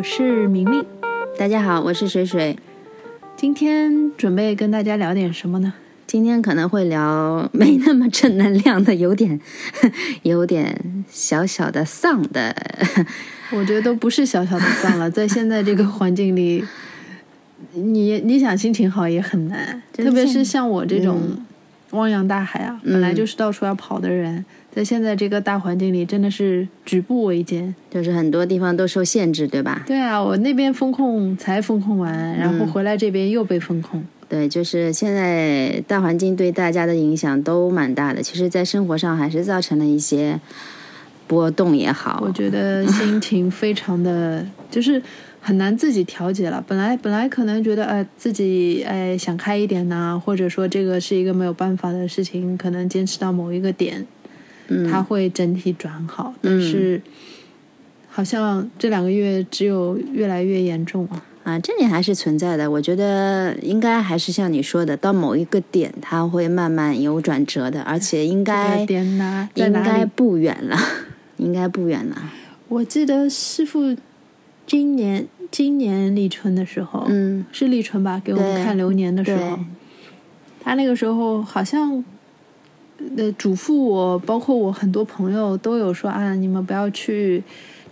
我是明明，大家好，我是水水。今天准备跟大家聊点什么呢？今天可能会聊没那么正能量的，有点 有点小小的丧的。我觉得都不是小小的丧了，在现在这个环境里，你你想心情好也很难，特别是像我这种汪洋大海啊，本来就是到处要跑的人。在现在这个大环境里，真的是举步维艰，就是很多地方都受限制，对吧？对啊，我那边风控才风控完，然后回来这边又被风控。对，就是现在大环境对大家的影响都蛮大的，其实，在生活上还是造成了一些波动也好。我觉得心情非常的，就是很难自己调节了。本来本来可能觉得，哎，自己哎想开一点呐，或者说这个是一个没有办法的事情，可能坚持到某一个点。它会整体转好，但是好像这两个月只有越来越严重啊！啊，这里还是存在的。我觉得应该还是像你说的，到某一个点，它会慢慢有转折的，而且应该应该不远了，应该不远了。我记得师傅今年今年立春的时候，嗯，是立春吧？给我们看流年的时候，他那个时候好像。呃，嘱咐我，包括我很多朋友都有说啊，你们不要去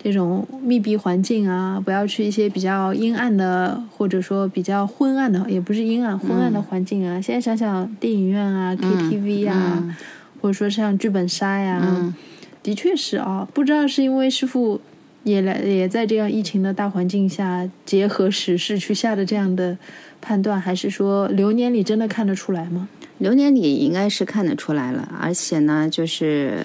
这种密闭环境啊，不要去一些比较阴暗的，或者说比较昏暗的，也不是阴暗，昏暗的环境啊。现在想想，电影院啊，KTV 啊，或者说像剧本杀呀，的确是啊。不知道是因为师傅也来，也在这样疫情的大环境下，结合时事去下的这样的判断，还是说流年里真的看得出来吗？流年里应该是看得出来了，而且呢，就是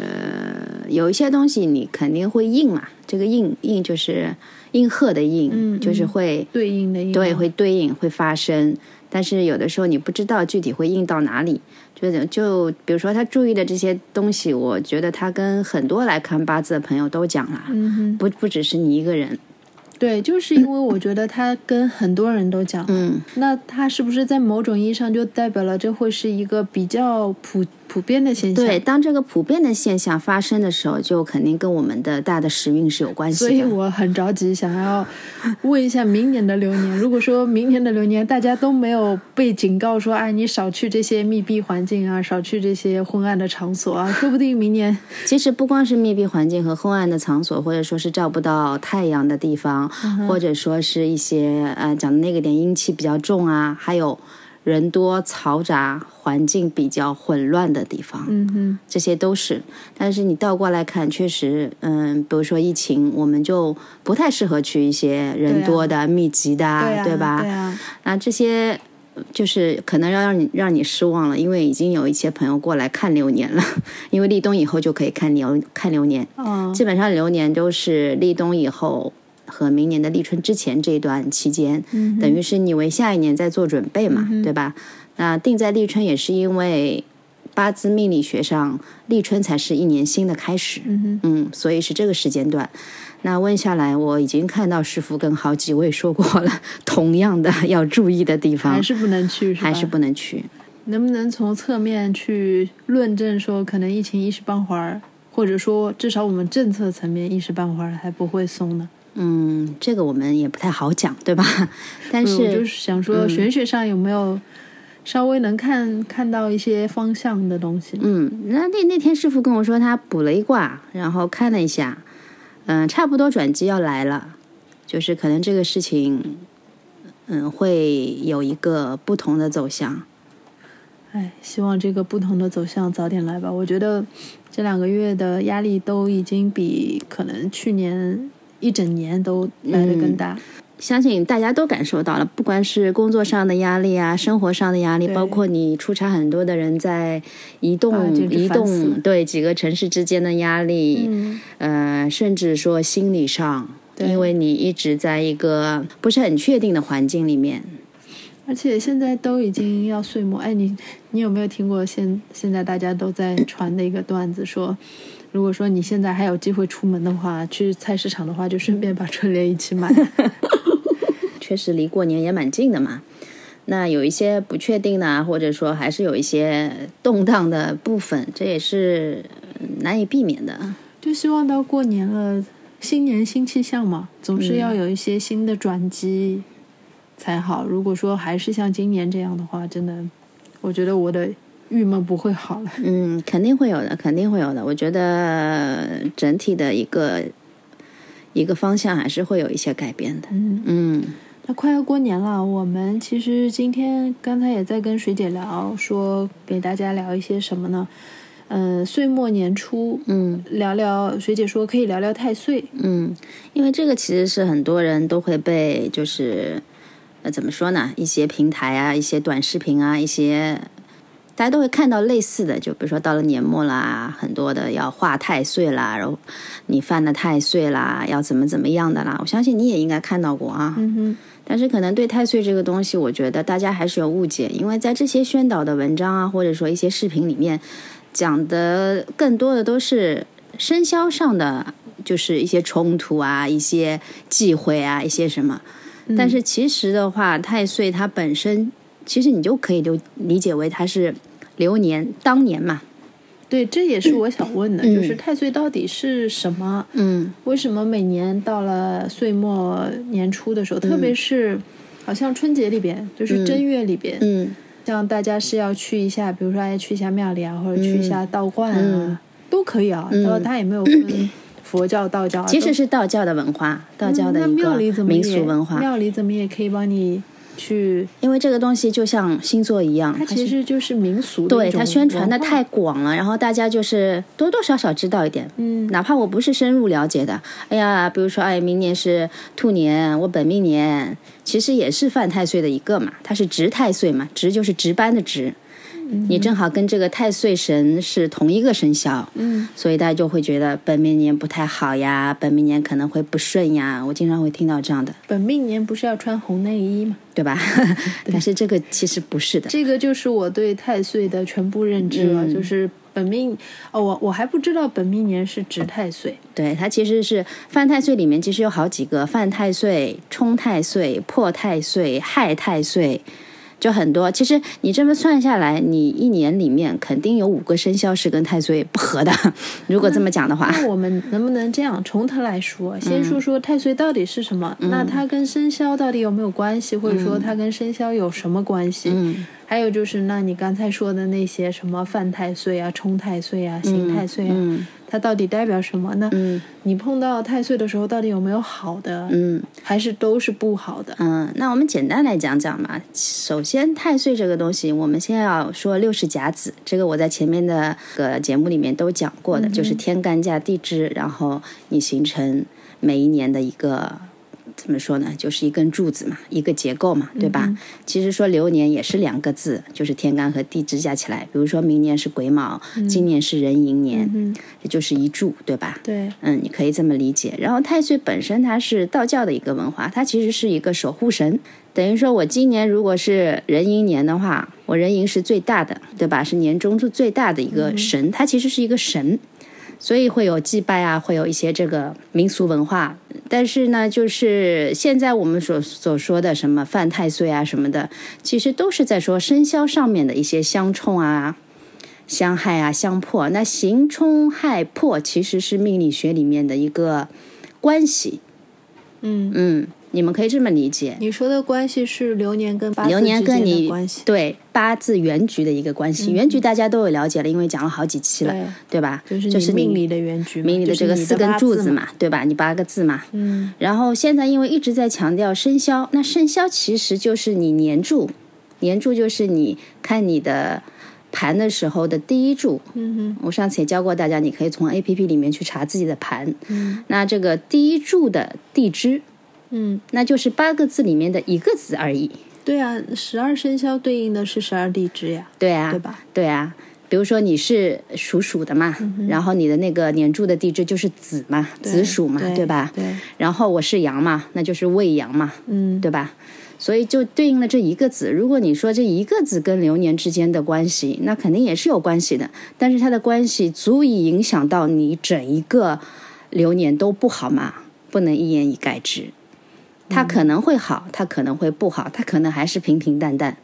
有一些东西你肯定会应嘛。这个应应就是应和的应，就是会对应的应，对，会对应会发生。但是有的时候你不知道具体会应到哪里，就就比如说他注意的这些东西，我觉得他跟很多来看八字的朋友都讲了，不不只是你一个人。对，就是因为我觉得他跟很多人都讲，嗯，那他是不是在某种意义上就代表了这会是一个比较普？普遍的现象。对，当这个普遍的现象发生的时候，就肯定跟我们的大的时运是有关系的。所以我很着急，想要问一下明年的流年。如果说明年的流年大家都没有被警告说，哎，你少去这些密闭环境啊，少去这些昏暗的场所啊，说不定明年。其实不光是密闭环境和昏暗的场所，或者说是照不到太阳的地方，或者说是一些呃讲的那个点阴气比较重啊，还有。人多嘈杂、环境比较混乱的地方，嗯嗯，这些都是。但是你倒过来看，确实，嗯，比如说疫情，我们就不太适合去一些人多的、密集的，对吧？对啊。那这些就是可能要让你让你失望了，因为已经有一些朋友过来看流年了，因为立冬以后就可以看流看流年。嗯。基本上流年都是立冬以后。和明年的立春之前这一段期间，等于是你为下一年在做准备嘛，对吧？那定在立春也是因为八字命理学上立春才是一年新的开始，嗯，所以是这个时间段。那问下来，我已经看到师傅跟好几位说过了，同样的要注意的地方还是不能去，还是不能去。能不能从侧面去论证说，可能疫情一时半会儿，或者说至少我们政策层面一时半会儿还不会松呢？嗯，这个我们也不太好讲，对吧？但是就是想说，玄学上有没有稍微能看看到一些方向的东西？嗯，那那那天师傅跟我说，他卜了一卦，然后看了一下，嗯，差不多转机要来了，就是可能这个事情，嗯，会有一个不同的走向。哎，希望这个不同的走向早点来吧。我觉得这两个月的压力都已经比可能去年。一整年都来的更大，相信大家都感受到了，不管是工作上的压力啊，生活上的压力，包括你出差很多的人在移动移动，对几个城市之间的压力，呃，甚至说心理上，因为你一直在一个不是很确定的环境里面，而且现在都已经要岁末，哎，你你有没有听过现现在大家都在传的一个段子说？如果说你现在还有机会出门的话，去菜市场的话，就顺便把春联一起买。确实离过年也蛮近的嘛。那有一些不确定的，或者说还是有一些动荡的部分，这也是难以避免的。就希望到过年了，新年新气象嘛，总是要有一些新的转机才好。如果说还是像今年这样的话，真的，我觉得我的郁闷不会好了。嗯，肯定会有的，肯定会有的。我觉得整体的一个一个方向还是会有一些改变的。嗯嗯，那快要过年了，我们其实今天刚才也在跟水姐聊，说给大家聊一些什么呢？嗯，岁末年初，嗯，聊聊水姐说可以聊聊太岁，嗯，因为这个其实是很多人都会被，就是呃怎么说呢？一些平台啊，一些短视频啊，一些大家都会看到类似的，就比如说到了年末啦，很多的要画太岁啦，然后你犯了太岁啦，要怎么怎么样的啦。我相信你也应该看到过啊。嗯哼，但是可能对太岁这个东西，我觉得大家还是有误解，因为在这些宣导的文章啊，或者说一些视频里面。讲的更多的都是生肖上的，就是一些冲突啊，一些忌讳啊，一些什么。但是其实的话，太岁它本身，其实你就可以理理解为它是流年当年嘛。对，这也是我想问的，就是太岁到底是什么？嗯，为什么每年到了岁末年初的时候，特别是好像春节里边，就是正月里边，嗯。像大家是要去一下，比如说哎去一下庙里啊，或者去一下道观啊，都可以啊。然后他也没有分佛教、道教，其实是道教的文化，道教的一个民俗文化。庙里怎么也可以帮你去，因为这个东西就像星座一样，它其实就是民俗。对它宣传的太广了，然后大家就是多多少少知道一点。嗯，哪怕我不是深入了解的，哎呀，比如说哎，明年是兔年，我本命年。其实也是犯太岁的一个嘛，它是值太岁嘛，值就是值班的值，你正好跟这个太岁神是同一个生肖，嗯，所以大家就会觉得本命年不太好呀，本命年可能会不顺呀，我经常会听到这样的。本命年不是要穿红内衣吗？对吧？但是这个其实不是的，这个就是我对太岁的全部认知了，就是。本命哦，我我还不知道本命年是值太岁。对，它其实是犯太岁里面其实有好几个犯太岁、冲太岁、破太岁、害太岁。就很多，其实你这么算下来，你一年里面肯定有五个生肖是跟太岁不合的。如果这么讲的话，那我们能不能这样从头来说？先说说太岁到底是什么？那它跟生肖到底有没有关系？或者说它跟生肖有什么关系？还有就是，那你刚才说的那些什么犯太岁啊、冲太岁啊、刑太岁啊。它到底代表什么呢？嗯，你碰到太岁的时候，到底有没有好的？嗯，还是都是不好的？嗯，那我们简单来讲讲嘛。首先，太岁这个东西，我们先要说六十甲子，这个我在前面的个节目里面都讲过的，就是天干加地支，然后你形成每一年的一个。怎么说呢？就是一根柱子嘛，一个结构嘛，对吧？其实说流年也是两个字，就是天干和地支加起来。比如说明年是癸卯，今年是壬寅年，嗯这就是一柱，对吧？对，嗯，你可以这么理解。然后太岁本身它是道教的一个文化，它其实是一个守护神。等于说我今年如果是壬寅年的话，我壬寅是最大的，对吧？是年中最大的一个神，它其实是一个神。所以会有祭拜啊，会有一些这个民俗文化。但是呢，就是现在我们所所说的什么犯太岁啊什么的，其实都是在说生肖上面的一些相冲啊、相害啊、相破。那刑冲害破其实是命理学里面的一个关系。嗯嗯。你们可以这么理解，你说的关系是流年跟八字流年跟你关系，对八字原局的一个关系。原局大家都有了解了，因为讲了好几期了，对吧？就是命理的原局，命理的这个四根柱子嘛，对吧？你八个字嘛。嗯。然后现在因为一直在强调生肖，那生肖其实就是你年柱，年柱就是你看你的盘的时候的第一柱。嗯哼。我上次也教过大家，你可以从 A P P 里面去查自己的盘。嗯。那这个第一柱的地支。嗯，那就是八个字里面的一个字而已。对啊，十二生肖对应的是十二地支呀。对啊，对吧？对啊，比如说你是属鼠的嘛，然后你的那个年柱的地支就是子嘛，子鼠嘛，对吧？对。然后我是羊嘛，那就是未羊嘛，嗯，对吧？所以就对应了这一个子。如果你说这一个子跟流年之间的关系，那肯定也是有关系的，但是它的关系足以影响到你整一个流年都不好嘛，不能一言以概之。他可能会好，它可能会不好，它可能还是平平淡淡，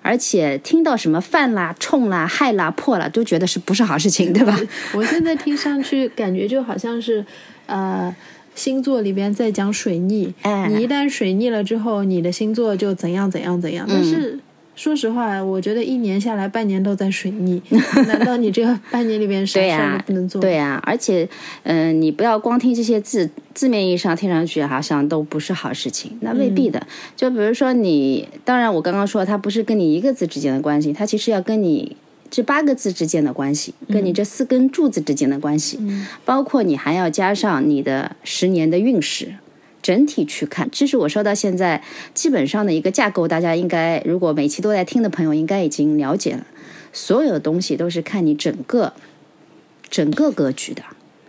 而且听到什么犯啦、冲啦、害啦、破啦，都觉得是不是好事情，对吧？我现在听上去感觉就好像是，呃星座里边在讲水逆，哎你一旦水逆了之后，你的星座就怎样怎样怎样。但是说实话，我觉得一年下来，半年都在水逆，难道你这个半年里面啥事儿、都不能做？对呀、而且，嗯、你不要光听这些字，字面意义上听上去好像都不是好事情，那未必的。嗯就比如说你，当然我刚刚说它不是跟你一个字之间的关系，它其实要跟你这八个字之间的关系，跟嗯你这四根柱子之间的关系，包括你还要加上你的十年的运势。整体去看，这是我说到现在基本上的一个架构，大家应该如果每期都在听的朋友，应该已经了解了。所有的东西都是看你整个整个格局的，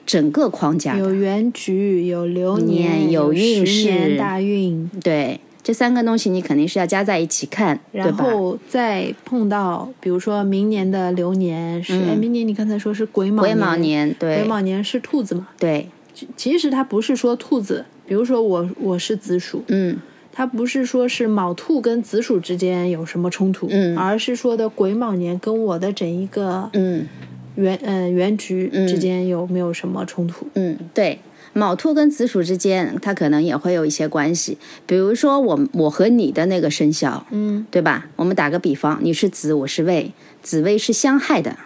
整个框架的。有原局，有流年有有运势大运，对，这三个东西你肯定是要加在一起看，然？后再碰到，比如说明年的流年是，哎，明年你刚才说是癸卯年癸卯年，对癸卯年是兔子嘛？对，其实它不是说兔子，比如说我我是子鼠，嗯。它不是说是卯兔跟子鼠之间有什么冲突，嗯。而是说的癸卯年跟我的整一个嗯。原呃原局之间有没有什么冲突？嗯，对。卯兔跟子鼠之间，它可能也会有一些关系，比如说我我和你的那个生肖，嗯，对吧？我们打个比方，你是子，我是未，子未是相害的，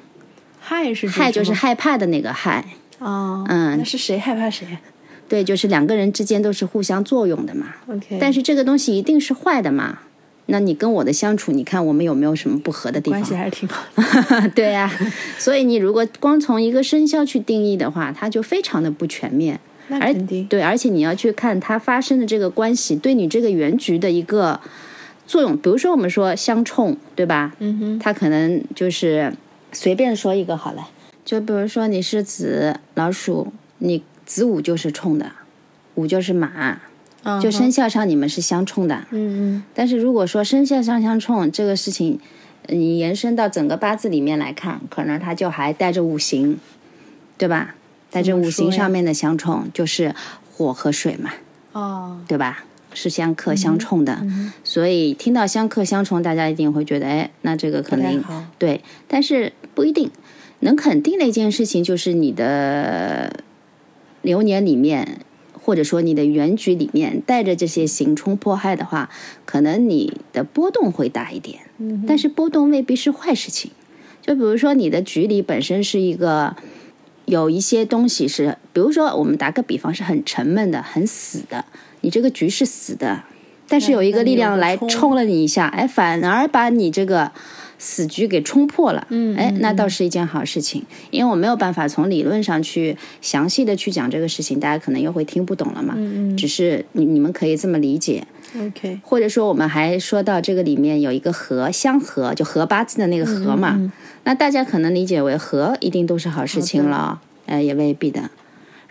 害是害就是害怕的那个害，哦，嗯。那是谁害怕谁对，就是两个人之间都是互相作用的嘛。？OK，但是这个东西一定是坏的嘛？那你跟我的相处，你看我们有没有什么不合的地方关？系还是挺好的。对呀、所以你如果光从一个生肖去定义的话，它就非常的不全面。而那肯定，对，而且你要去看它发生的这个关系对你这个原局的一个作用。比如说我们说相冲，对吧？嗯哼，它可能就是随便说一个好了，就比如说你是子老鼠，你子午就是冲的，午就是马，就生肖上你们是相冲的。嗯嗯但是如果说生肖上相冲这个事情，呃你延伸到整个八字里面来看，可能它就还带着五行，对吧？带着五行上面的相冲，就是火和水嘛，哦，对吧？是相克相冲的，所以听到相克相冲，大家一定会觉得，哎，那这个可能。对，但是不一定。能肯定的一件事情就是你的流年里面，或者说你的原局里面带着这些刑冲迫害的话，可能你的波动会大一点。嗯但是波动未必是坏事情。就比如说你的局里本身是一个有一些东西是，比如说我们打个比方是很沉闷的、很死的，你这个局是死的，但是有一个力量来冲了你一下，哎，反而把你这个死局给冲破了，嗯哎，那倒是一件好事情。因为我没有办法从理论上去详细的去讲这个事情，大家可能又会听不懂了嘛。嗯只是你你们可以这么理解，嗯，OK，或者说我们还说到这个里面有一个合相合，就合八字的那个合嘛，嗯那大家可能理解为合一定都是好事情了，呃，也未必的。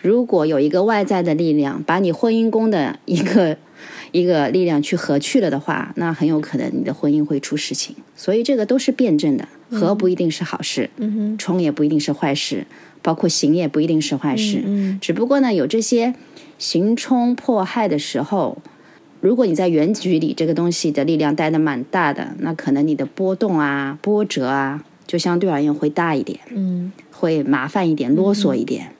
如果有一个外在的力量把你婚姻宫的一个一个力量去合去了的话，那很有可能你的婚姻会出事情。所以这个都是辩证的，合不一定是好事，嗯哼，冲也不一定是坏事，包括行也不一定是坏事。嗯只不过呢，有这些行冲迫害的时候，如果你在原局里这个东西的力量带的蛮大的，那可能你的波动啊、波折啊，就相对而言会大一点，嗯会麻烦一点、啰嗦一点。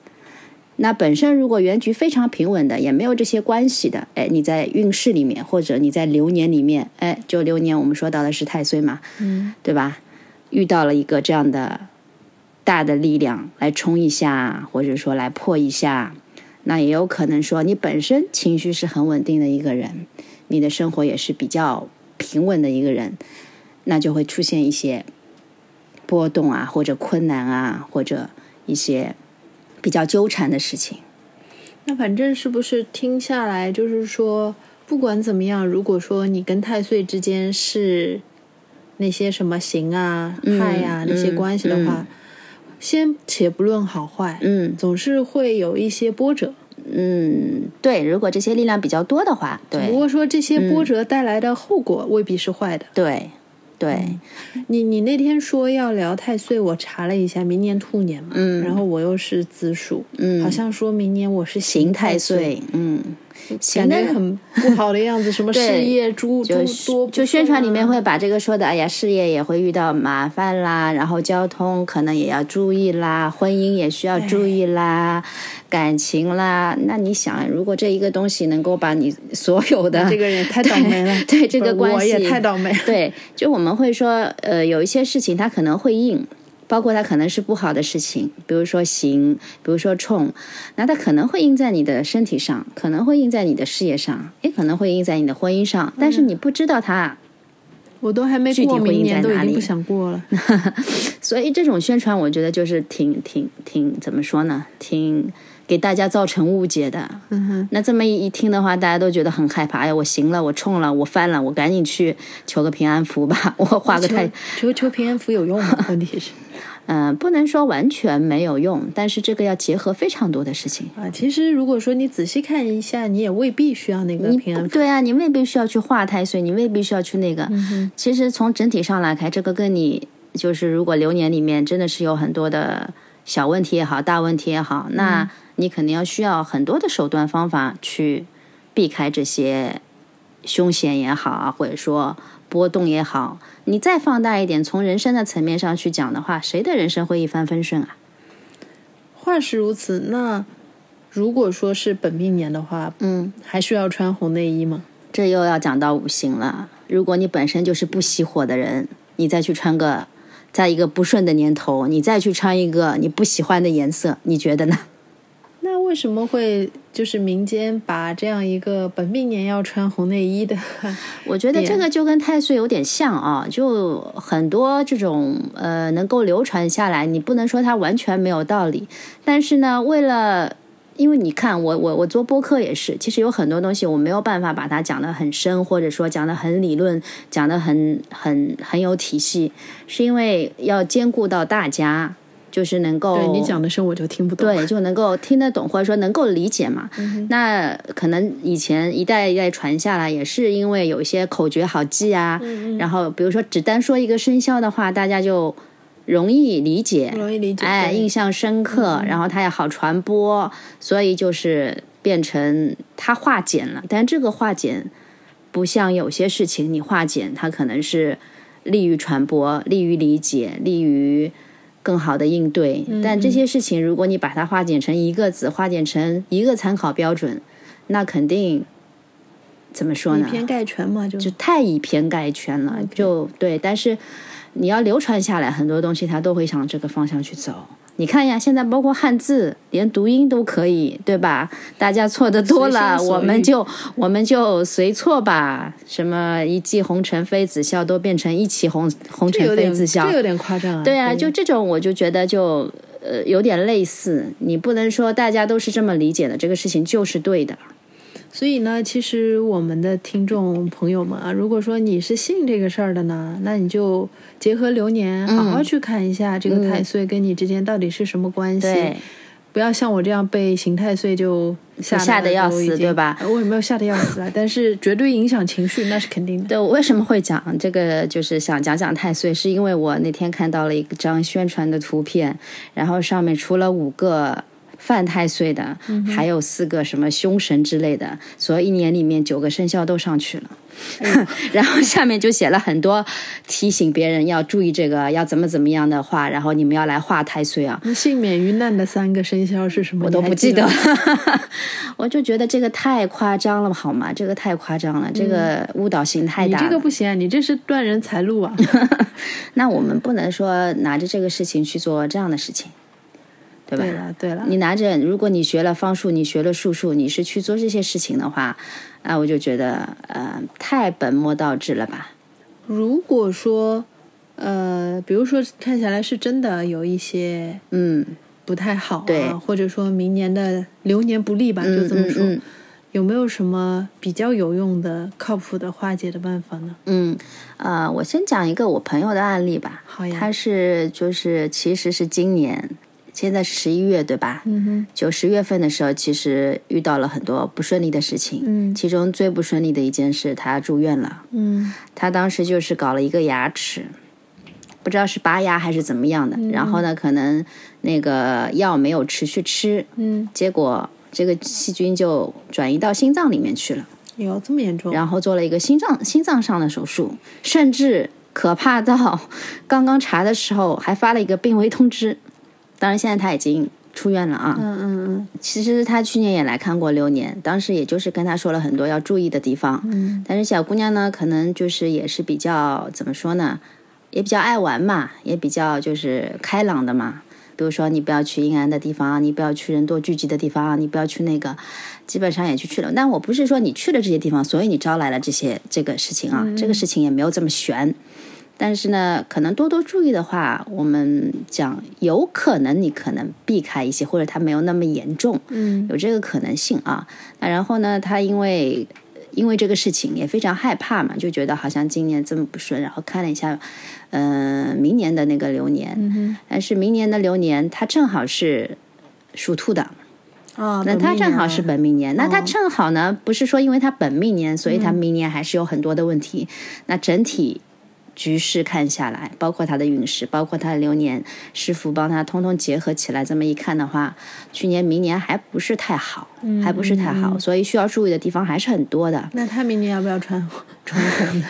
那本身如果原局非常平稳的，也没有这些关系的，哎，你在运势里面或者你在流年里面，哎，就流年我们说到的是太岁嘛，嗯对吧？遇到了一个这样的大的力量来冲一下，或者说来破一下，那也有可能说你本身情绪是很稳定的一个人，你的生活也是比较平稳的一个人，那就会出现一些波动啊，或者困难啊，或者一些比较纠缠的事情。那反正是不是听下来，就是说，不管怎么样，如果说你跟太岁之间是那些什么刑啊、嗯害呀、那些嗯关系的话，先且不论好坏，嗯总是会有一些波折。嗯，对，如果这些力量比较多的话，对不过说这些波折带来的后果未必是坏的。对对，你你那天说要聊太岁，我查了一下，明年兔年嘛，嗯。然后我又是子鼠，嗯。好像说明年我是刑太太岁，嗯，感觉很不好的样子，什么事业诸诸多，就宣传里面会把这个说的，哎呀，事业也会遇到麻烦啦，然后交通可能也要注意啦，婚姻也需要注意啦，感情啦。那你想，如果这一个东西能够把你所有的这个人太倒霉了，对这个关系我也太倒霉了。对，就我们会说，呃，有一些事情它可能会硬。包括它可能是不好的事情，比如说行，比如说冲，那它可能会印在你的身体上，可能会印在你的事业上，也可能会印在你的婚姻上，但是你不知道它，我都还没过明年都已经不想过了，所以这种宣传我觉得就是挺挺挺怎么说呢，挺给大家造成误解的。那这么一听的话，大家都觉得很害怕。哎呀，我行了，我冲了，我翻了，我赶紧去求个平安符吧，我画个太求求平安符有用吗？问题是。嗯，不能说完全没有用，但是这个要结合非常多的事情啊。其实如果说你仔细看一下，你也未必需要那个平安符。对啊，你未必需要去画太岁，你未必需要去那个。其实从整体上来看，这个跟你就是如果流年里面真的是有很多的小问题也好，大问题也好，那你肯定要需要很多的手段方法去避开这些凶险也好啊，或者说。波动也好，你再放大一点，从人生的层面上去讲的话，谁的人生会一帆风顺啊？话是如此，那如果说是本命年的话，嗯，还需要穿红内衣吗？这又要讲到五行了。如果你本身就是不喜火的人，你再去穿个，在一个不顺的年头，你再去穿一个你不喜欢的颜色，你觉得呢？为什么会就是民间把这样一个本命年要穿红内衣的？我觉得这个就跟太岁有点像啊，就很多这种呃能够流传下来，你不能说它完全没有道理。但是呢，为了因为你看我我我做播客也是，其实有很多东西我没有办法把它讲得很深，或者说讲得很理论，讲得很很很有体系，是因为要兼顾到大家。就是能够对你讲的时候我就听不懂，对，就能够听得懂或者说能够理解嘛。那可能以前一代一代传下来，也是因为有一些口诀好记啊。然后比如说只单说一个生肖的话，大家就容易理解，容易理解，哎，印象深刻，然后它也好传播，所以就是变成它化简了。但这个化简不像有些事情，你化简它可能是利于传播、利于理解、利于。更好的应对，但这些事情，如果你把它化简成一个字，化简成一个参考标准，那肯定怎么说呢？以偏概全嘛，就就太以偏概全了，就对。但是你要流传下来，很多东西它都会向这个方向去走。你看呀，现在包括汉字，连读音都可以，对吧？大家错的多了，我们就我们就随错吧。什么一骑红尘妃子笑，都变成一骑红红尘妃子笑，这有点夸张啊。对啊，就这种，我就觉得就呃有点类似。你不能说大家都是这么理解的，这个事情就是对的。所以呢，其实我们的听众朋友们啊，如果说你是信这个事儿的呢，那你就结合流年，好好去看一下这个太岁跟你之间到底是什么关系。不要像我这样被刑太岁就吓得要死，对吧？我也没有吓得要死啊，但是绝对影响情绪，那是肯定的。对，我为什么会讲这个？就是想讲讲太岁，是因为我那天看到了一张宣传的图片，然后上面出了五个。犯太岁的，还有四个什么凶神之类的，所以一年里面九个生肖都上去了。然后下面就写了很多提醒别人要注意这个，要怎么怎么样的话，然后你们要来化太岁啊。那幸免于难的三个生肖是什么？我都不记得。我就觉得这个太夸张了，好吗？这个太夸张了，这个误导性太大。你这个不行啊，你这是断人财路啊。那我们不能说拿着这个事情去做这样的事情。对吧？对了，对了，你拿着，如果你学了方术，你学了术数，你是去做这些事情的话，那我就觉得，呃，太本末倒置了吧。如果说，呃，比如说看起来是真的有一些，嗯，不太好，对，或者说明年的流年不利吧，就这么说，有没有什么比较有用的、靠谱的化解的办法呢？嗯，呃，我先讲一个我朋友的案例吧。好呀，他是就是其实是今年。现在是十一月对吧？嗯哼，就十月份的时候，其实遇到了很多不顺利的事情。嗯，其中最不顺利的一件事，他住院了。嗯，他当时就是搞了一个牙齿，不知道是拔牙还是怎么样的。然后呢，可能那个药没有持续吃。嗯，结果这个细菌就转移到心脏里面去了。有这么严重？然后做了一个心脏心脏上的手术，甚至可怕到刚刚查的时候还发了一个病危通知。当然，现在他已经出院了啊。嗯嗯嗯。其实他去年也来看过流年，当时也就是跟他说了很多要注意的地方。嗯。但是小姑娘呢，可能就是也是比较怎么说呢，也比较爱玩嘛，也比较就是开朗的嘛。比如说，你不要去阴暗的地方，你不要去人多聚集的地方，你不要去那个，基本上也去去了。但我不是说你去了这些地方，所以你招来了这些这个事情啊，这个事情也没有这么悬。但是呢，可能多多注意的话，我们讲有可能你可能避开一些，或者它没有那么严重，嗯，有这个可能性啊。那然后呢，他因为因为这个事情也非常害怕嘛，就觉得好像今年这么不顺，然后看了一下。嗯，明年的那个流年，嗯但是明年的流年它正好是属兔的，哦，那他正好是本命年，那他正好呢，不是说因为他本命年，所以他明年还是有很多的问题。那整体局势看下来，包括他的运势，包括他的流年，师傅帮他通通结合起来，这么一看的话，去年、明年还不是太好，还不是太好，所以需要注意的地方还是很多的。那他明年要不要穿穿红的？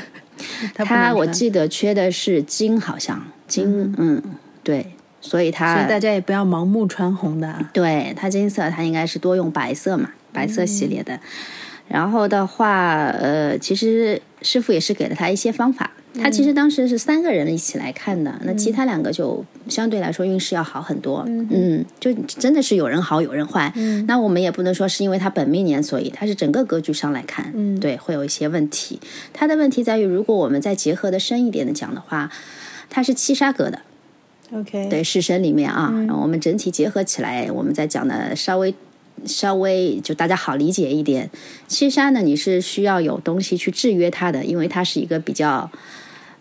他我记得缺的是金，好像金，嗯，对，所以他所以大家也不要盲目穿红的。对他金色，他应该是多用白色嘛，白色系列的。然后的话，呃，其实师傅也是给了他一些方法。他其实当时是三个人一起来看的，那其他两个就相对来说运势要好很多。嗯，就真的是有人好有人坏。嗯，那我们也不能说是因为他本命年，所以他是整个格局上来看，嗯，对，会有一些问题。他的问题在于，如果我们再结合的深一点的讲的话，他是七杀格的。OK，对，式神里面啊，然后我们整体结合起来，我们再讲的稍微稍微就大家好理解一点。七杀呢，你是需要有东西去制约它的，因为它是一个比较。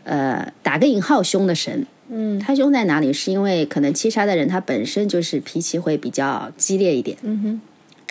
呃，打个引号，凶的神，嗯，他凶在哪里？是因为可能七杀的人他本身就是脾气会比较激烈一点，嗯哼，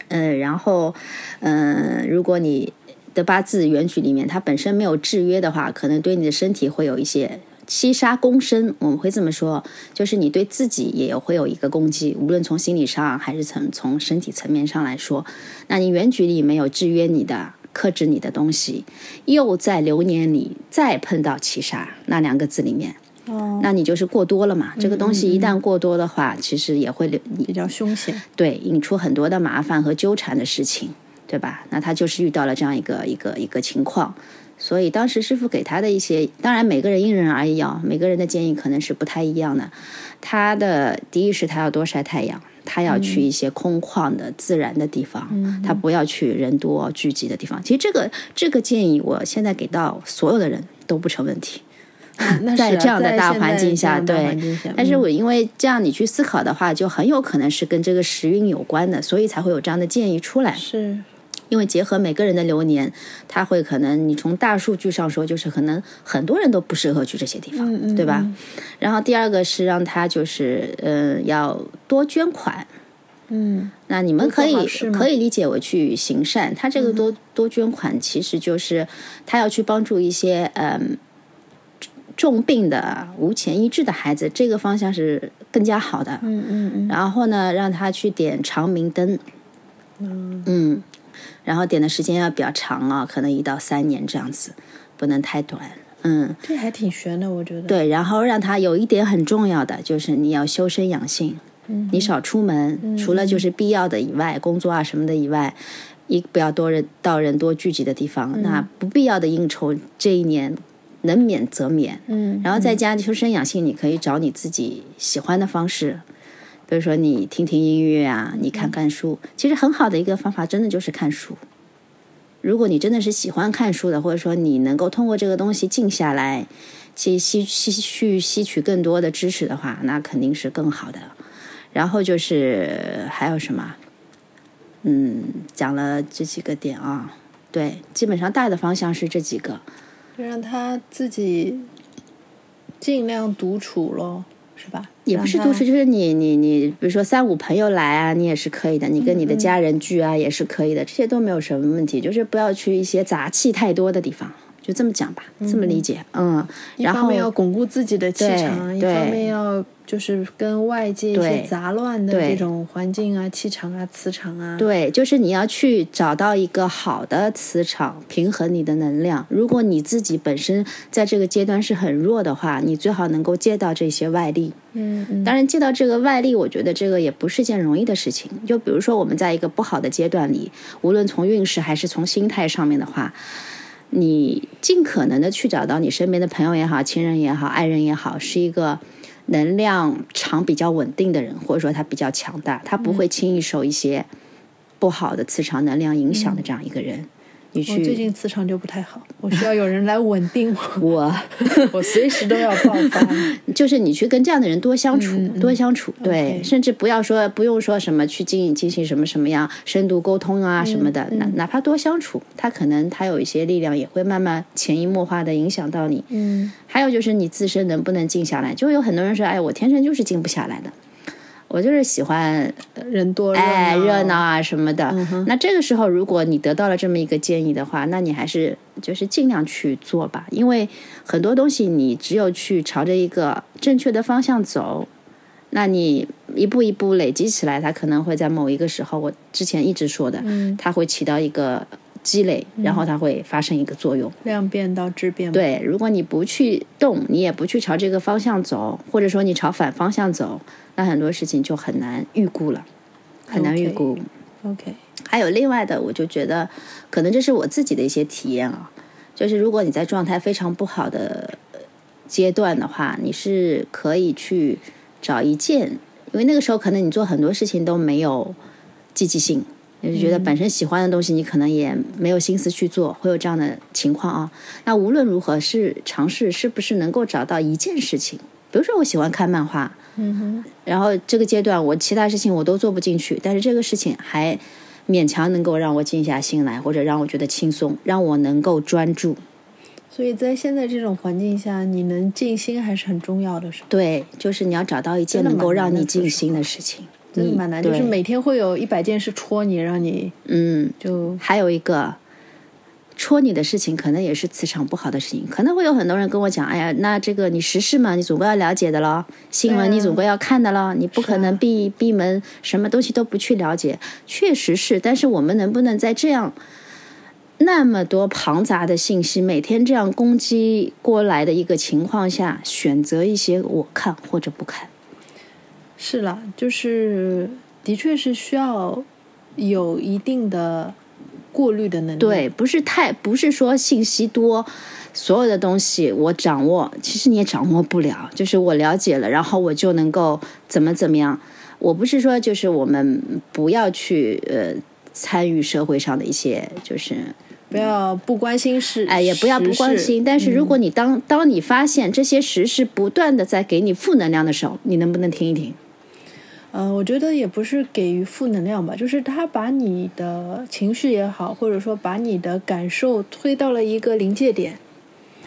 嗯，然后，嗯，如果你的八字原局里面它本身没有制约的话，可能对你的身体会有一些七杀攻身，我们会这么说，就是你对自己也会有一个攻击，无论从心理上还是从从身体层面上来说，那你原局里没有制约你的。克制你的东西，又在流年里再碰到七杀那两个字里面，哦，那你就是过多了嘛。这个东西一旦过多的话，其实也会比较凶险，对，引出很多的麻烦和纠缠的事情，对吧？那他就是遇到了这样一个一个一个情况，所以当时师傅给他的一些，当然每个人因人而异啊，每个人的建议可能是不太一样的。他的第一是他要多晒太阳。他要去一些空旷的、自然的地方，他不要去人多聚集的地方。其实这个这个建议，我现在给到所有的人都不成问题。在这样的大环境下，对。但是我因为这样你去思考的话，就很有可能是跟这个时运有关的，所以才会有这样的建议出来。是。因为结合每个人的流年，他会可能你从大数据上说，就是可能很多人都不适合去这些地方，对吧？然后第二个是让他就是呃要多捐款，嗯，那你们可以可以理解为去行善。他这个多多捐款，其实就是他要去帮助一些嗯重病的无钱医治的孩子，这个方向是更加好的。嗯嗯嗯。然后呢，让他去点长明灯，嗯嗯。然后点的时间要比较长啊，可能一到三年这样子，不能太短。嗯，这还挺悬的，我觉得。对，然后让他有一点很重要的，就是你要修身养性，你少出门，除了就是必要的以外，工作啊什么的以外，一不要多人到人多聚集的地方。那不必要的应酬，这一年能免则免。嗯，然后在家修身养性，你可以找你自己喜欢的方式。比如说，你听听音乐啊，你看看书，其实很好的一个方法，真的就是看书。如果你真的是喜欢看书的，或者说你能够通过这个东西静下来，去吸吸去吸取更多的知识的话，那肯定是更好的。然后就是还有什么？嗯，讲了这几个点啊，对，基本上大的方向是这几个，就让他自己尽量独处咯。是吧？也不是独处，就是你你你，比如说三五朋友来啊，你也是可以的。你跟你的家人聚啊，也是可以的，这些都没有什么问题。就是不要去一些杂气太多的地方，就这么讲吧，这么理解。嗯，然后一方面要巩固自己的气场，一方面要就是跟外界一些杂乱的这种环境啊、气场啊、磁场啊，对，就是你要去找到一个好的磁场，平衡你的能量。如果你自己本身在这个阶段是很弱的话，你最好能够借到这些外力。嗯嗯，当然，借到这个外力，我觉得这个也不是件容易的事情。就比如说，我们在一个不好的阶段里，无论从运势还是从心态上面的话，你尽可能的去找到你身边的朋友也好、亲人也好、爱人也好，是一个能量场比较稳定的人，或者说他比较强大，他不会轻易受一些不好的磁场能量影响的这样一个人。你我最，近磁场就不太好，我需要有人来稳定我，我我随时都要爆发。就是你去跟这样的人多相处，多相处，对甚至不要说不用说什么去进进行什么什么样深度沟通啊什么的，哪哪怕多相处，他可能他有一些力量也会慢慢潜移默化的影响到你。嗯，还有就是你自身能不能静下来，就有很多人说，哎，我天生就是静不下来的，我就是喜欢人多热闹，哎热闹啊什么的。嗯那这个时候，如果你得到了这么一个建议的话，那你还是就是尽量去做吧，因为很多东西你只有去朝着一个正确的方向走，那你一步一步累积起来，它可能会在某一个时候，我之前一直说的，嗯它会起到一个积累，然后它会发生一个作用。量变到质变。，对，如果你不去动，你也不去朝这个方向走，或者说你朝反方向走，那很多事情就很难预估了，很难预估。OK，还有另外的，我就觉得，可能这是我自己的一些体验啊，就是如果你在状态非常不好的呃阶段的话，你是可以去找一件，因为那个时候可能你做很多事情都没有积极性，你就觉得本身喜欢的东西，你可能也没有心思去做，会有这样的情况啊。那无论如何，是尝试是不是能够找到一件事情，比如说我喜欢看漫画，嗯哼，然后这个阶段我其他事情我都做不进去，但是这个事情还勉强能够让我静下心来，或者让我觉得轻松，让我能够专注。所以在现在这种环境下，你能静心还是很重要的，是吧？对，就是你要找到一件能够让你静心的事情。你真的蛮难，就是每天会有一百件事戳你，让你嗯，就还有一个戳你的事情，可能也是磁场不好的事情。可能会有很多人跟我讲：“哎呀，那这个你时事嘛，你总归要了解的咯，新闻你总归要看的咯，你不可能闭闭门，什么东西都不去了解。”确实是，但是我们能不能在这样那么多庞杂的信息每天这样攻击过来的一个情况下，选择一些我看或者不看？是啦，就是的确是需要有一定的过滤的能力。对，不是太不是说信息多，所有的东西我掌握，其实你也掌握不了。就是我了解了，然后我就能够怎么怎么样。我不是说就是我们不要去呃参与社会上的一些就是不要不关心事，哎，也不要不关心。但是如果你当、当你发现这些时事不断的在给你负能量的时候，你能不能听一听？呃，我觉得也不是给予负能量吧，就是他把你的情绪也好，或者说把你的感受推到了一个临界点，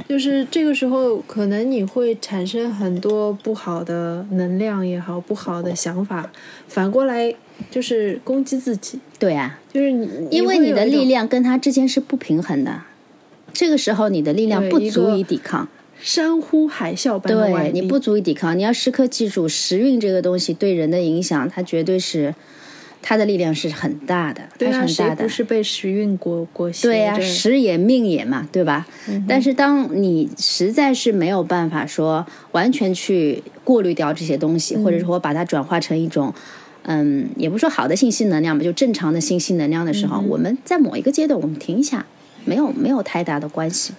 就是这个时候可能你会产生很多不好的能量也好，不好的想法，反过来就是攻击自己，对啊，就是你因为你的力量跟他之间是不平衡的，这个时候你的力量不足以抵抗。山呼海啸般的外力，对你不足以抵抗，你要时刻记住时运这个东西对人的影响，它绝对是它的力量是很大的，对啊，它是很大的不。是被时运裹裹挟对呀、着时也命也嘛，对吧？嗯但是当你实在是没有办法说完全去过滤掉这些东西，或者说把它转化成一种。嗯，也不说好的信息能量吧，就正常的信息能量的时嗯候，我们在某一个阶段，我们停一下，没有没有太大的关系。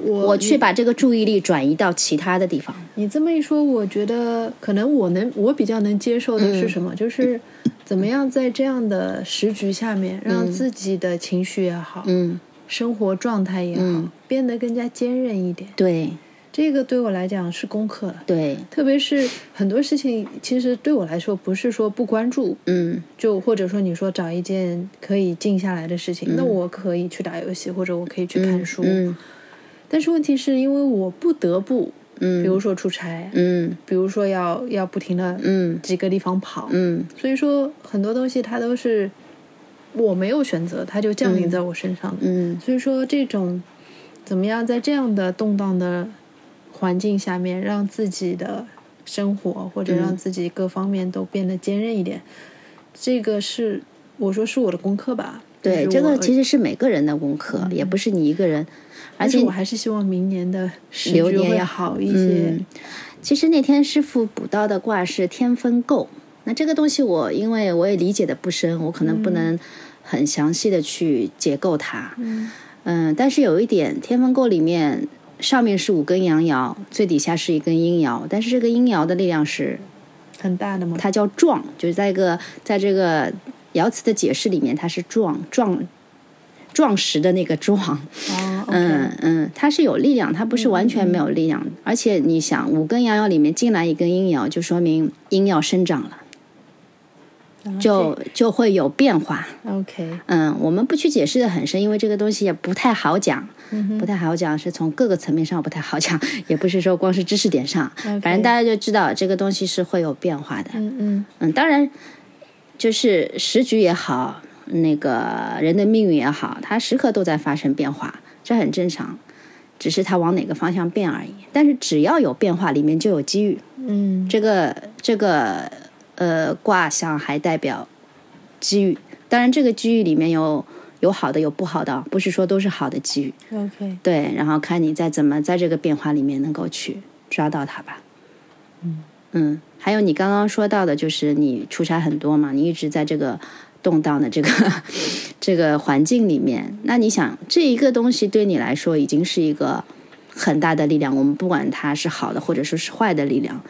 我我去把这个注意力转移到其他的地方。你这么一说，我觉得可能我能我比较能接受的是什么？就是怎么样在这样的时局下面，让自己的情绪也好，嗯，生活状态也好，变得更加坚韧一点。对这个对我来讲是功课了。对，特别是很多事情，其实对我来说不是说不关注，嗯就或者说你说找一件可以静下来的事情，那我可以去打游戏，或者我可以去看书。嗯但是问题是因为我不得不，嗯比如说出差，嗯比如说要要不停的嗯几个地方跑，嗯所以说很多东西它都是我没有选择，它就降临在我身上的。嗯所以说这种怎么样在这样的动荡的环境下面，让自己的生活或者让自己各方面都变得坚韧一点？这个是我说是我的功课吧。对，这个其实是每个人的功课，也不是你一个人。而且我还是希望明年的流年会好一些。其实那天师傅补到的卦是天分够，那这个东西我因为我也理解的不深，我可能不能很详细的去解构它。嗯，嗯，但是有一点，天分够里面上面是五根阳爻，最底下是一根阴爻，但是这个阴爻的力量是很大的吗？它叫壮，就是在一个在这个爻辞的解释里面，它是壮壮。壮实的那个壮，嗯嗯，它是有力量，它不是完全没有力量。而且你想，五根阳爻里面进来一根阴爻，就说明阴要生长了，就就会有变化。OK，嗯，我们不去解释的很深，因为这个东西也不太好讲，不太好讲，是从各个层面上不太好讲，也不是说光是知识点上，反正大家就知道这个东西是会有变化的。嗯嗯嗯，当然就是时局也好。那个人的命运也好，它时刻都在发生变化，这很正常，只是它往哪个方向变而已。但是只要有变化，里面就有机遇。嗯，这个这个呃卦象还代表机遇，当然这个机遇里面有有好的有不好的，不是说都是好的机遇。OK，对，然后看你再怎么在这个变化里面能够去抓到它吧。嗯嗯，还有你刚刚说到的，就是你出差很多嘛，你一直在这个。动荡的这个 这个环境里面，那你想这一个东西对你来说已经是一个很大的力量。我们不管它是好的或者说是坏的力量，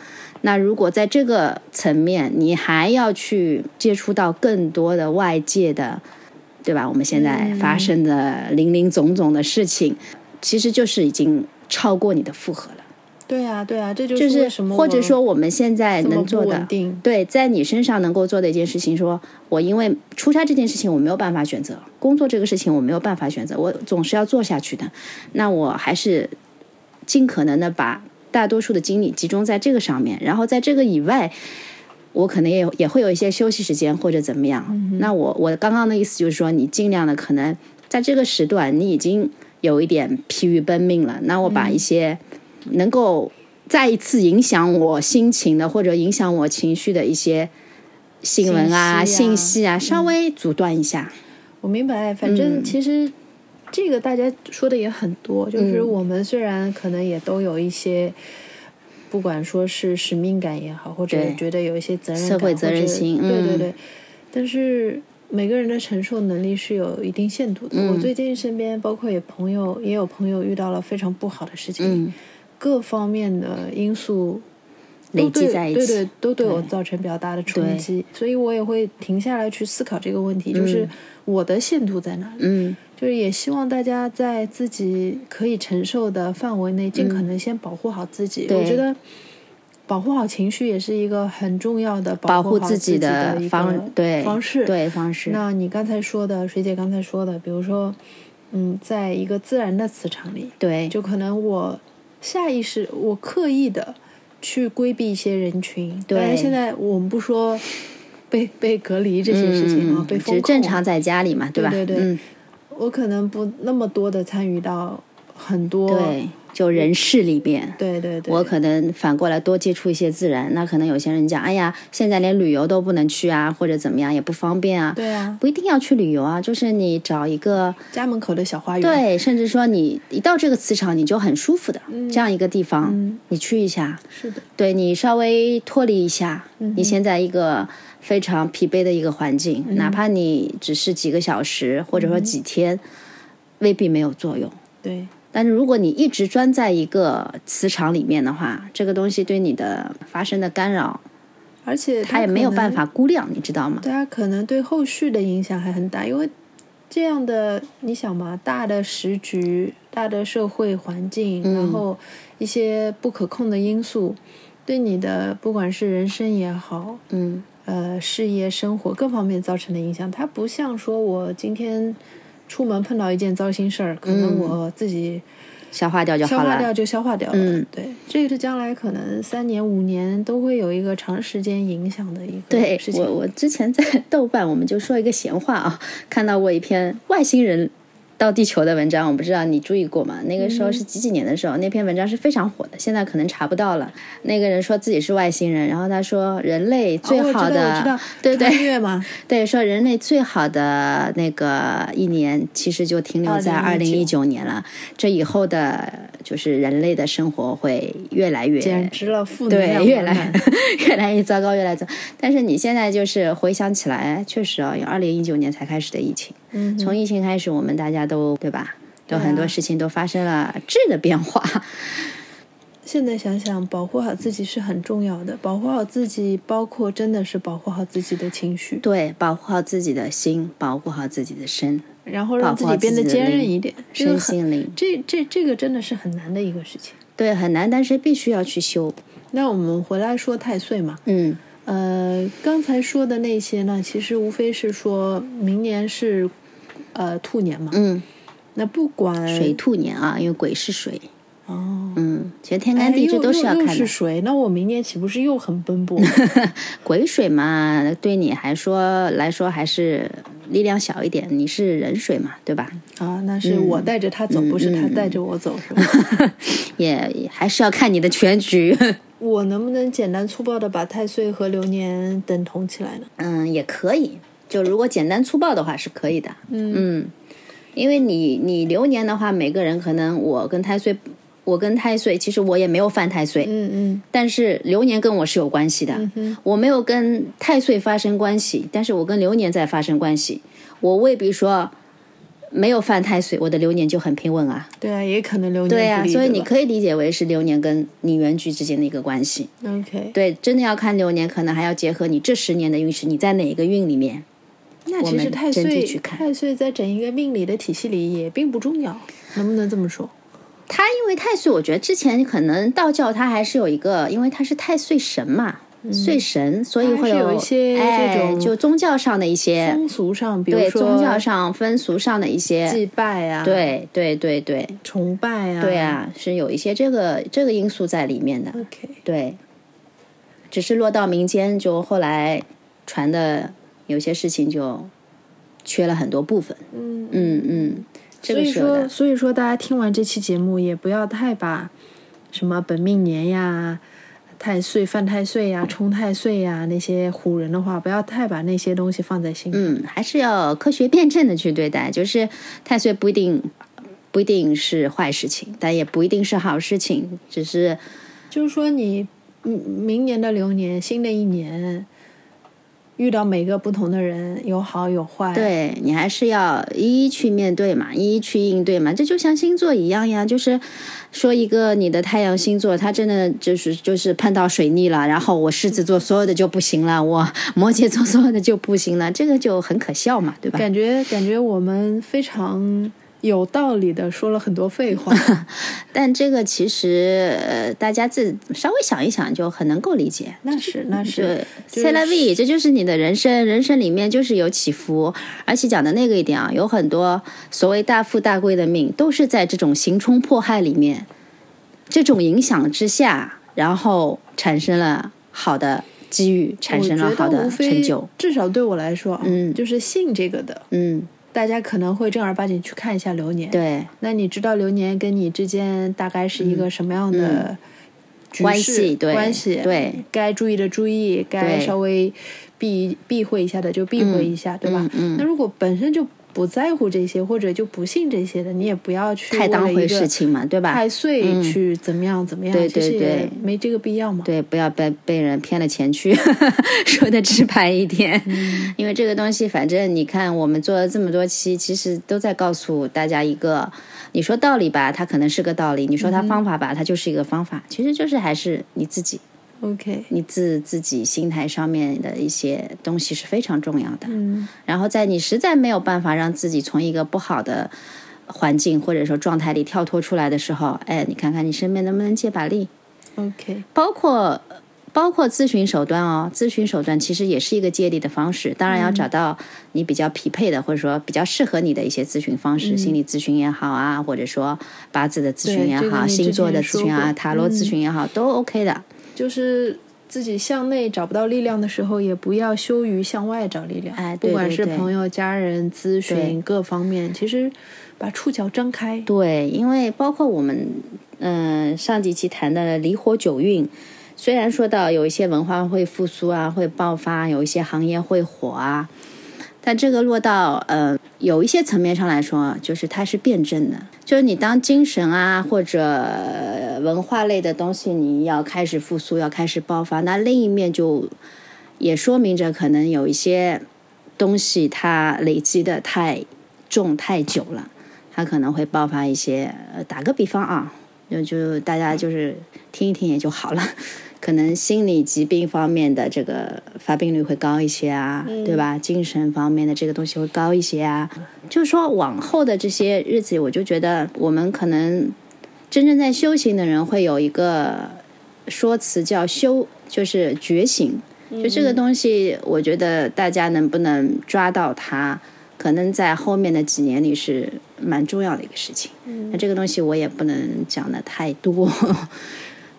那如果在这个层面你还要去接触到更多的外界的，对吧？我们现在发生的林林总总的事情，其实就是已经超过你的负荷了。对啊，对啊，这就是或者说我们现在能做的，对，在你身上能够做的一件事情，说我因为出差这件事情我没有办法选择，工作这个事情我没有办法选择，我总是要做下去的，那我还是尽可能的把大多数的精力集中在这个上面，然后在这个以外，我可能也也会有一些休息时间或者怎么样。那我我刚刚的意思就是说，你尽量的可能在这个时段你已经有一点疲于奔命了，那我把一些。能够再一次影响我心情的，或者影响我情绪的一些新闻啊、信息啊，稍微阻断一下。我明白，反正其实这个大家说的也很多，就是我们虽然可能也都有一些，不管说是使命感也好，或者觉得有一些责任、社会责任心，对对对，但是每个人的承受能力是有一定限度的。我最近身边包括也朋友，也有朋友遇到了非常不好的事情。各方面的因素累积在一起，对对，都对我造成比较大的冲击，所以我也会停下来去思考这个问题，就是我的限度在哪里？嗯，就是也希望大家在自己可以承受的范围内，尽可能先保护好自己。我觉得保护好情绪也是一个很重要的保护自己的方对方式，对方式。那你刚才说的，水姐刚才说的，比如说，嗯，在一个自然的磁场里，对，就可能我。下意识，我刻意的去规避一些人群。当然，现在我们不说被被隔离这些事情啊，被封控，正常在家里嘛，对吧？对对，我可能不那么多的参与到很多。对。就人事里边，对对对，我可能反过来多接触一些自然。那可能有些人讲，哎呀，现在连旅游都不能去啊，或者怎么样也不方便啊。对啊，不一定要去旅游啊，就是你找一个家门口的小花园。对，甚至说你一到这个磁场你就很舒服的这样一个地方，你去一下。是的，对你稍微脱离一下，你现在一个非常疲惫的一个环境，哪怕你只是几个小时或者说几天，未必没有作用。对。但是如果你一直钻在一个磁场里面的话，这个东西对你的发生的干扰，而且它也没有办法估量，你知道吗？它可能对后续的影响还很大，因为这样的你想嘛，大的时局、大的社会环境，然后一些不可控的因素，对你的不管是人生也好，嗯，呃，事业、生活各方面造成的影响，它不像说我今天。出门碰到一件糟心事儿，可能我自己消化掉就好了，消化掉就消化掉了。嗯，对，这个是将来可能三年五年都会有一个长时间影响的一个事情。我我之前在豆瓣我们就说一个闲话啊，看到过一篇外星人。到地球的文章，我不知道你注意过吗？那个时候是几几年的时候，那篇文章是非常火的，现在可能查不到了。那个人说自己是外星人，然后他说人类最好的，对对 对，说人类最好的那个一年，其实就停留在二零一九年了。这以后的，就是人类的生活会越来越简直了，负能量越来 越来越糟糕，越来越糟。但是你现在就是回想起来，确实啊，有二零一九年才开始的疫情。嗯，从疫情开始，我们大家都对吧？都很多事情都发生了质的变化。现在想想，保护好自己是很重要的。保护好自己，包括真的是保护好自己的情绪。对，保护好自己的心，保护好自己的身，然后让自己变得坚韧一点。身心灵，这这这个真的是很难的一个事情。对，很难，但是必须要去修。那我们回来说太岁嘛？嗯。呃，刚才说的那些呢，其实无非是说明年是，呃，兔年嘛。嗯。那不管水兔年啊，因为鬼是水。哦。嗯，其实天干地支都是要看的。是水，那我明年岂不是又很奔波？癸水嘛，对你还说来说还是力量小一点。你是壬水嘛，对吧？啊，那是我带着他走，不是他带着我走，是吧？也还是要看你的全局。我能不能简单粗暴的把太岁和流年等同起来呢？嗯，也可以。就如果简单粗暴的话是可以的。嗯嗯，因为你你流年的话，每个人可能我跟太岁，我跟太岁，其实我也没有犯太岁。嗯嗯。但是流年跟我是有关系的。嗯我没有跟太岁发生关系，但是我跟流年在发生关系。我未必说。没有犯太岁，我的流年就很平稳啊。对啊，也可能流年对啊，所以你可以理解为是流年跟你原局之间的一个关系。OK，对，真的要看流年，可能还要结合你这十年的运势，你在哪一个运里面。那其实太岁太岁在整一个命理的体系里也并不重要，能不能这么说？他因为太岁，我觉得之前可能道教他还是有一个，因为他是太岁神嘛。岁神，所以会有一些这种就宗教上的一些风俗上，比如说宗教上风俗上的一些祭拜啊，对对对对，崇拜啊，对啊，是有一些这个这个因素在里面的。OK，对，只是落到民间，就后来传的有些事情就缺了很多部分。嗯嗯嗯，所以说所以说大家听完这期节目，也不要太把什么本命年呀。太岁犯太岁呀，冲太岁呀，那些唬人的话，不要太把那些东西放在心。嗯，还是要科学辩证的去对待。就是太岁不一定不一定是坏事情，但也不一定是好事情。只是就是说，你明年的流年，新的一年。遇到每个不同的人，有好有坏，对你还是要一一去面对嘛，一一去应对嘛。这就像星座一样呀，就是说一个你的太阳星座，他真的就是就是碰到水逆了，然后我狮子座所有的就不行了，我摩羯座所有的就不行了，这个就很可笑嘛，对吧？感觉感觉我们非常。有道理的，说了很多废话，但这个其实呃，大家自稍微想一想就很能够理解。那是那是，C L V，这就是你的人生，人生里面就是有起伏。而且讲的那个一点啊，有很多所谓大富大贵的命，都是在这种行冲迫害里面，这种影响之下，然后产生了好的机遇，产生了好的成就。至少对我来说，嗯，就是信这个的，嗯。大家可能会正儿八经去看一下流年，对。那你知道流年跟你之间大概是一个什么样的关系？关系对，该注意的注意，该稍微避避讳一下的就避讳一下，对吧？嗯。那如果本身就。不在乎这些，或者就不信这些的，你也不要去太当回事情嘛，对吧？太碎去怎么样怎么样，对对对，没这个必要嘛。对，不要被被人骗了钱去，说的直白一点。因为这个东西，反正你看，我们做了这么多期，其实都在告诉大家一个，你说道理吧，它可能是个道理；你说它方法吧，它就是一个方法。其实就是还是你自己。OK，你自自己心态上面的一些东西是非常重要的。嗯，然后在你实在没有办法让自己从一个不好的环境或者说状态里跳脱出来的时候，哎，你看看你身边能不能借把力。OK，包括包括咨询手段哦，咨询手段其实也是一个借力的方式。当然要找到你比较匹配的或者说比较适合你的一些咨询方式，心理咨询也好啊，或者说八字的咨询也好，星座的咨询啊，塔罗咨询也好，都 OK 的。就是自己向内找不到力量的时候，也不要羞于向外找力量。哎，不管是朋友、家人咨询各方面，其实把触角张开。对，因为包括我们嗯、上几期谈的离火九运，虽然说到有一些文化会复苏啊，会爆发，有一些行业会火啊，但这个落到呃有一些层面上来说，就是它是辩证的，就是你当精神啊或者文化类的东西你要开始复苏，要开始爆发，那另一面就也说明着可能有一些东西它累积的太重太久了。它可能会爆发一些，呃，打个比方啊，就就大家就是听一听也就好了。可能心理疾病方面的这个发病率会高一些啊，对吧？精神方面的这个东西会高一些啊。就是说，往后的这些日子，我就觉得我们可能真正在修行的人会有一个说辞叫修，就是觉醒。就这个东西，我觉得大家能不能抓到它，可能在后面的几年里是蛮重要的一个事情。那这个东西我也不能讲的太多。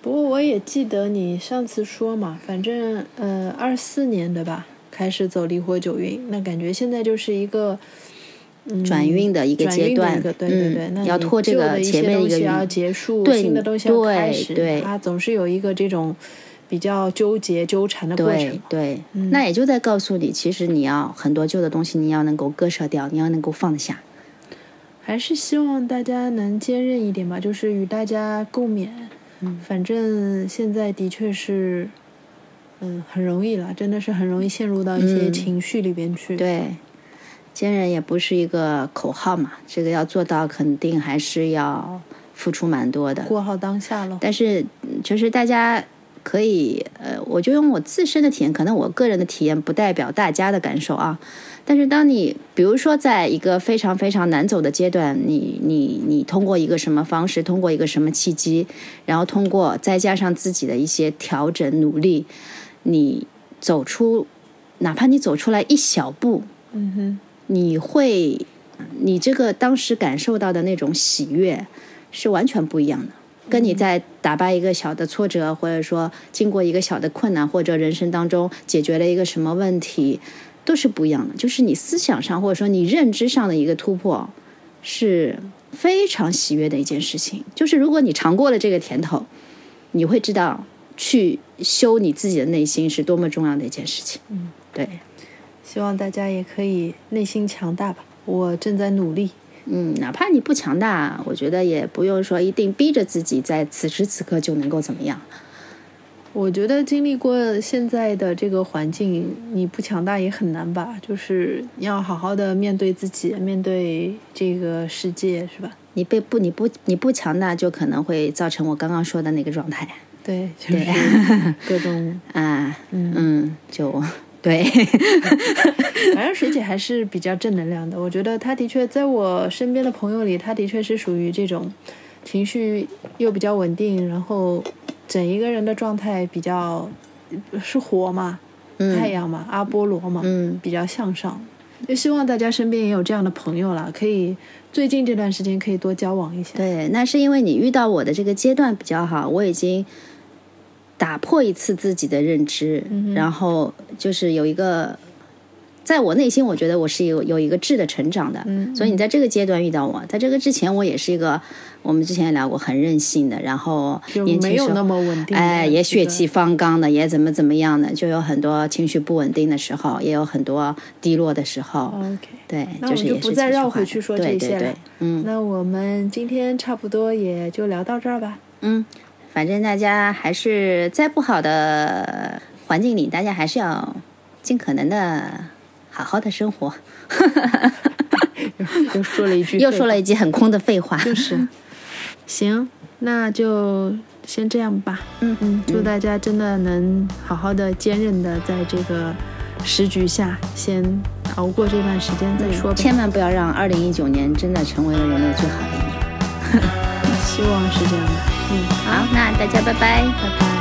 不过我也记得你上次说嘛，反正呃，二四年对吧，开始走离火九运，那感觉现在就是一个。嗯、转运的一个阶段，对对对，嗯、那要拖这个前面一个要结束，对新的东西要开始，对，它总是有一个这种比较纠结纠缠的过程。对对、嗯，那也就在告诉你，其实你要很多旧的东西，你要能够割舍掉，你要能够放下。还是希望大家能坚韧一点吧，就是与大家共勉。嗯，反正现在的确是，嗯，很容易了，真的是很容易陷入到一些情绪里边去。嗯、对。坚韧也不是一个口号嘛，这个要做到，肯定还是要付出蛮多的。过好当下了。但是，就是大家可以，呃，我就用我自身的体验，可能我个人的体验不代表大家的感受啊。但是，当你比如说在一个非常非常难走的阶段，你你你通过一个什么方式，通过一个什么契机，然后通过再加上自己的一些调整努力，你走出，哪怕你走出来一小步，嗯哼。你会，你这个当时感受到的那种喜悦是完全不一样的，跟你在打败一个小的挫折，或者说经过一个小的困难，或者人生当中解决了一个什么问题，都是不一样的。就是你思想上或者说你认知上的一个突破，是非常喜悦的一件事情。就是如果你尝过了这个甜头，你会知道去修你自己的内心是多么重要的一件事情。嗯，对。希望大家也可以内心强大吧，我正在努力。嗯，哪怕你不强大，我觉得也不用说一定逼着自己在此时此刻就能够怎么样。我觉得经历过现在的这个环境，你不强大也很难吧？就是要好好的面对自己，面对这个世界，是吧？你被不你不你不强大，就可能会造成我刚刚说的那个状态。对，就是 各种啊，嗯嗯，就。对，反正水姐还是比较正能量的。我觉得她的确在我身边的朋友里，她的确是属于这种情绪又比较稳定，然后整一个人的状态比较是火嘛，嗯、太阳嘛，阿波罗嘛，嗯，比较向上。就希望大家身边也有这样的朋友了，可以最近这段时间可以多交往一下。对，那是因为你遇到我的这个阶段比较好，我已经。打破一次自己的认知，嗯、然后就是有一个，在我内心，我觉得我是有有一个质的成长的。嗯，所以你在这个阶段遇到我，在这个之前，我也是一个，我们之前也聊过，很任性的，然后年轻没有那么稳定，哎，也血气方刚的，也怎么怎么样的，就有很多情绪不稳定的时候，也有很多低落的时候。OK，对，那我就就不再绕回去说这些了。嗯，那我们今天差不多也就聊到这儿吧。嗯。反正大家还是在不好的环境里，大家还是要尽可能的好好的生活。又说了一句，又说了一句很空的废话。就是，行，那就先这样吧。嗯嗯，祝大家真的能好好的、坚韧的在这个时局下，先熬过这段时间再说吧。千万不要让二零一九年真的成为了人类最好的一年。希望是这样的。嗯，好，那大家拜拜，拜拜。